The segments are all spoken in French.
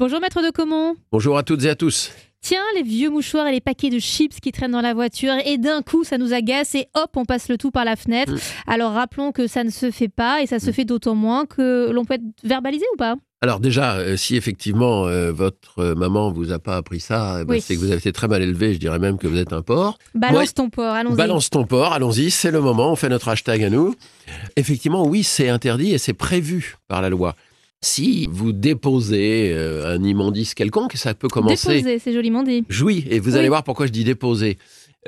Bonjour maître de Comont. Bonjour à toutes et à tous. Tiens, les vieux mouchoirs et les paquets de chips qui traînent dans la voiture et d'un coup ça nous agace et hop on passe le tout par la fenêtre. Mm. Alors rappelons que ça ne se fait pas et ça se fait d'autant moins que l'on peut être verbalisé ou pas Alors déjà, euh, si effectivement euh, votre euh, maman vous a pas appris ça, Oui. c'est que vous avez été très mal élevé. Je dirais même que vous êtes un porc. Balance ton porc, allons-y. Balance ton porc, allons-y, c'est le moment, on fait notre hashtag à nous. Effectivement, oui, c'est interdit et c'est prévu par la loi. Si vous déposez euh, un immondice quelconque, ça peut commencer. Déposer, c'est joliment dit. Oui, et vous Oui. allez voir pourquoi je dis déposer.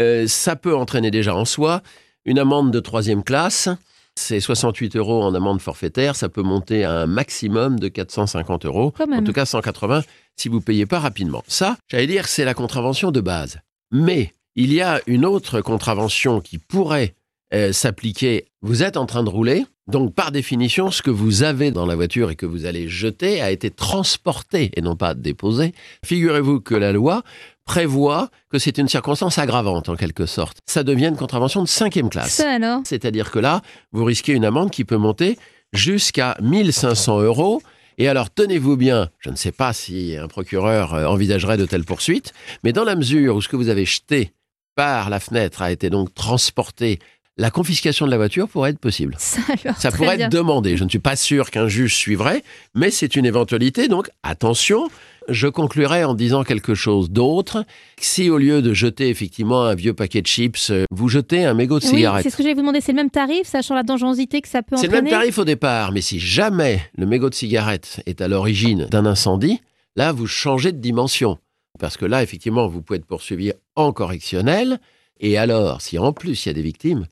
Euh, ça peut entraîner déjà en soi une amende de troisième classe. C'est 68 euros en amende forfaitaire. Ça peut monter à un maximum de 450 euros. En tout cas, 180 si vous payez pas rapidement. Ça, j'allais dire, c'est la contravention de base. Mais il y a une autre contravention qui pourrait euh, s'appliquer. Vous êtes en train de rouler, donc par définition, ce que vous avez dans la voiture et que vous allez jeter a été transporté et non pas déposé. Figurez-vous que la loi prévoit que c'est une circonstance aggravante en quelque sorte. Ça devient une contravention de cinquième classe. Ça alors? C'est-à-dire que là, vous risquez une amende qui peut monter jusqu'à 1500 euros. Et alors, tenez-vous bien, je ne sais pas si un procureur euh, envisagerait de telles poursuites, mais dans la mesure où ce que vous avez jeté par la fenêtre a été donc transporté, la confiscation de la voiture pourrait être possible. Ça pourrait bien. être demandé. Je ne suis pas sûr qu'un juge suivrait, mais c'est une éventualité. Donc, attention. Je conclurai en disant quelque chose d'autre. Si au lieu de jeter effectivement un vieux paquet de chips, euh, vous jetez un mégot de Oui, cigarette. c'est ce que j'allais vous demander, c'est le même tarif, sachant la dangerosité que ça peut C'est le entraîner même tarif au départ, mais si jamais le mégot de cigarette est à l'origine d'un incendie, là, vous changez de dimension. Parce que là, effectivement, vous pouvez être poursuivi en correctionnel. Et alors, si en plus il y a des victimes,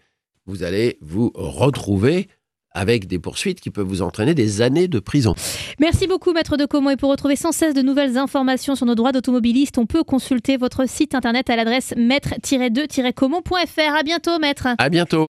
vous allez vous retrouver avec des poursuites qui peuvent vous entraîner des années de prison. Merci beaucoup, Maître de Comont. Et pour retrouver sans cesse de nouvelles informations sur nos droits d'automobiliste, on peut consulter votre site internet à l'adresse maître-2-comont.fr. À bientôt, Maître. À bientôt.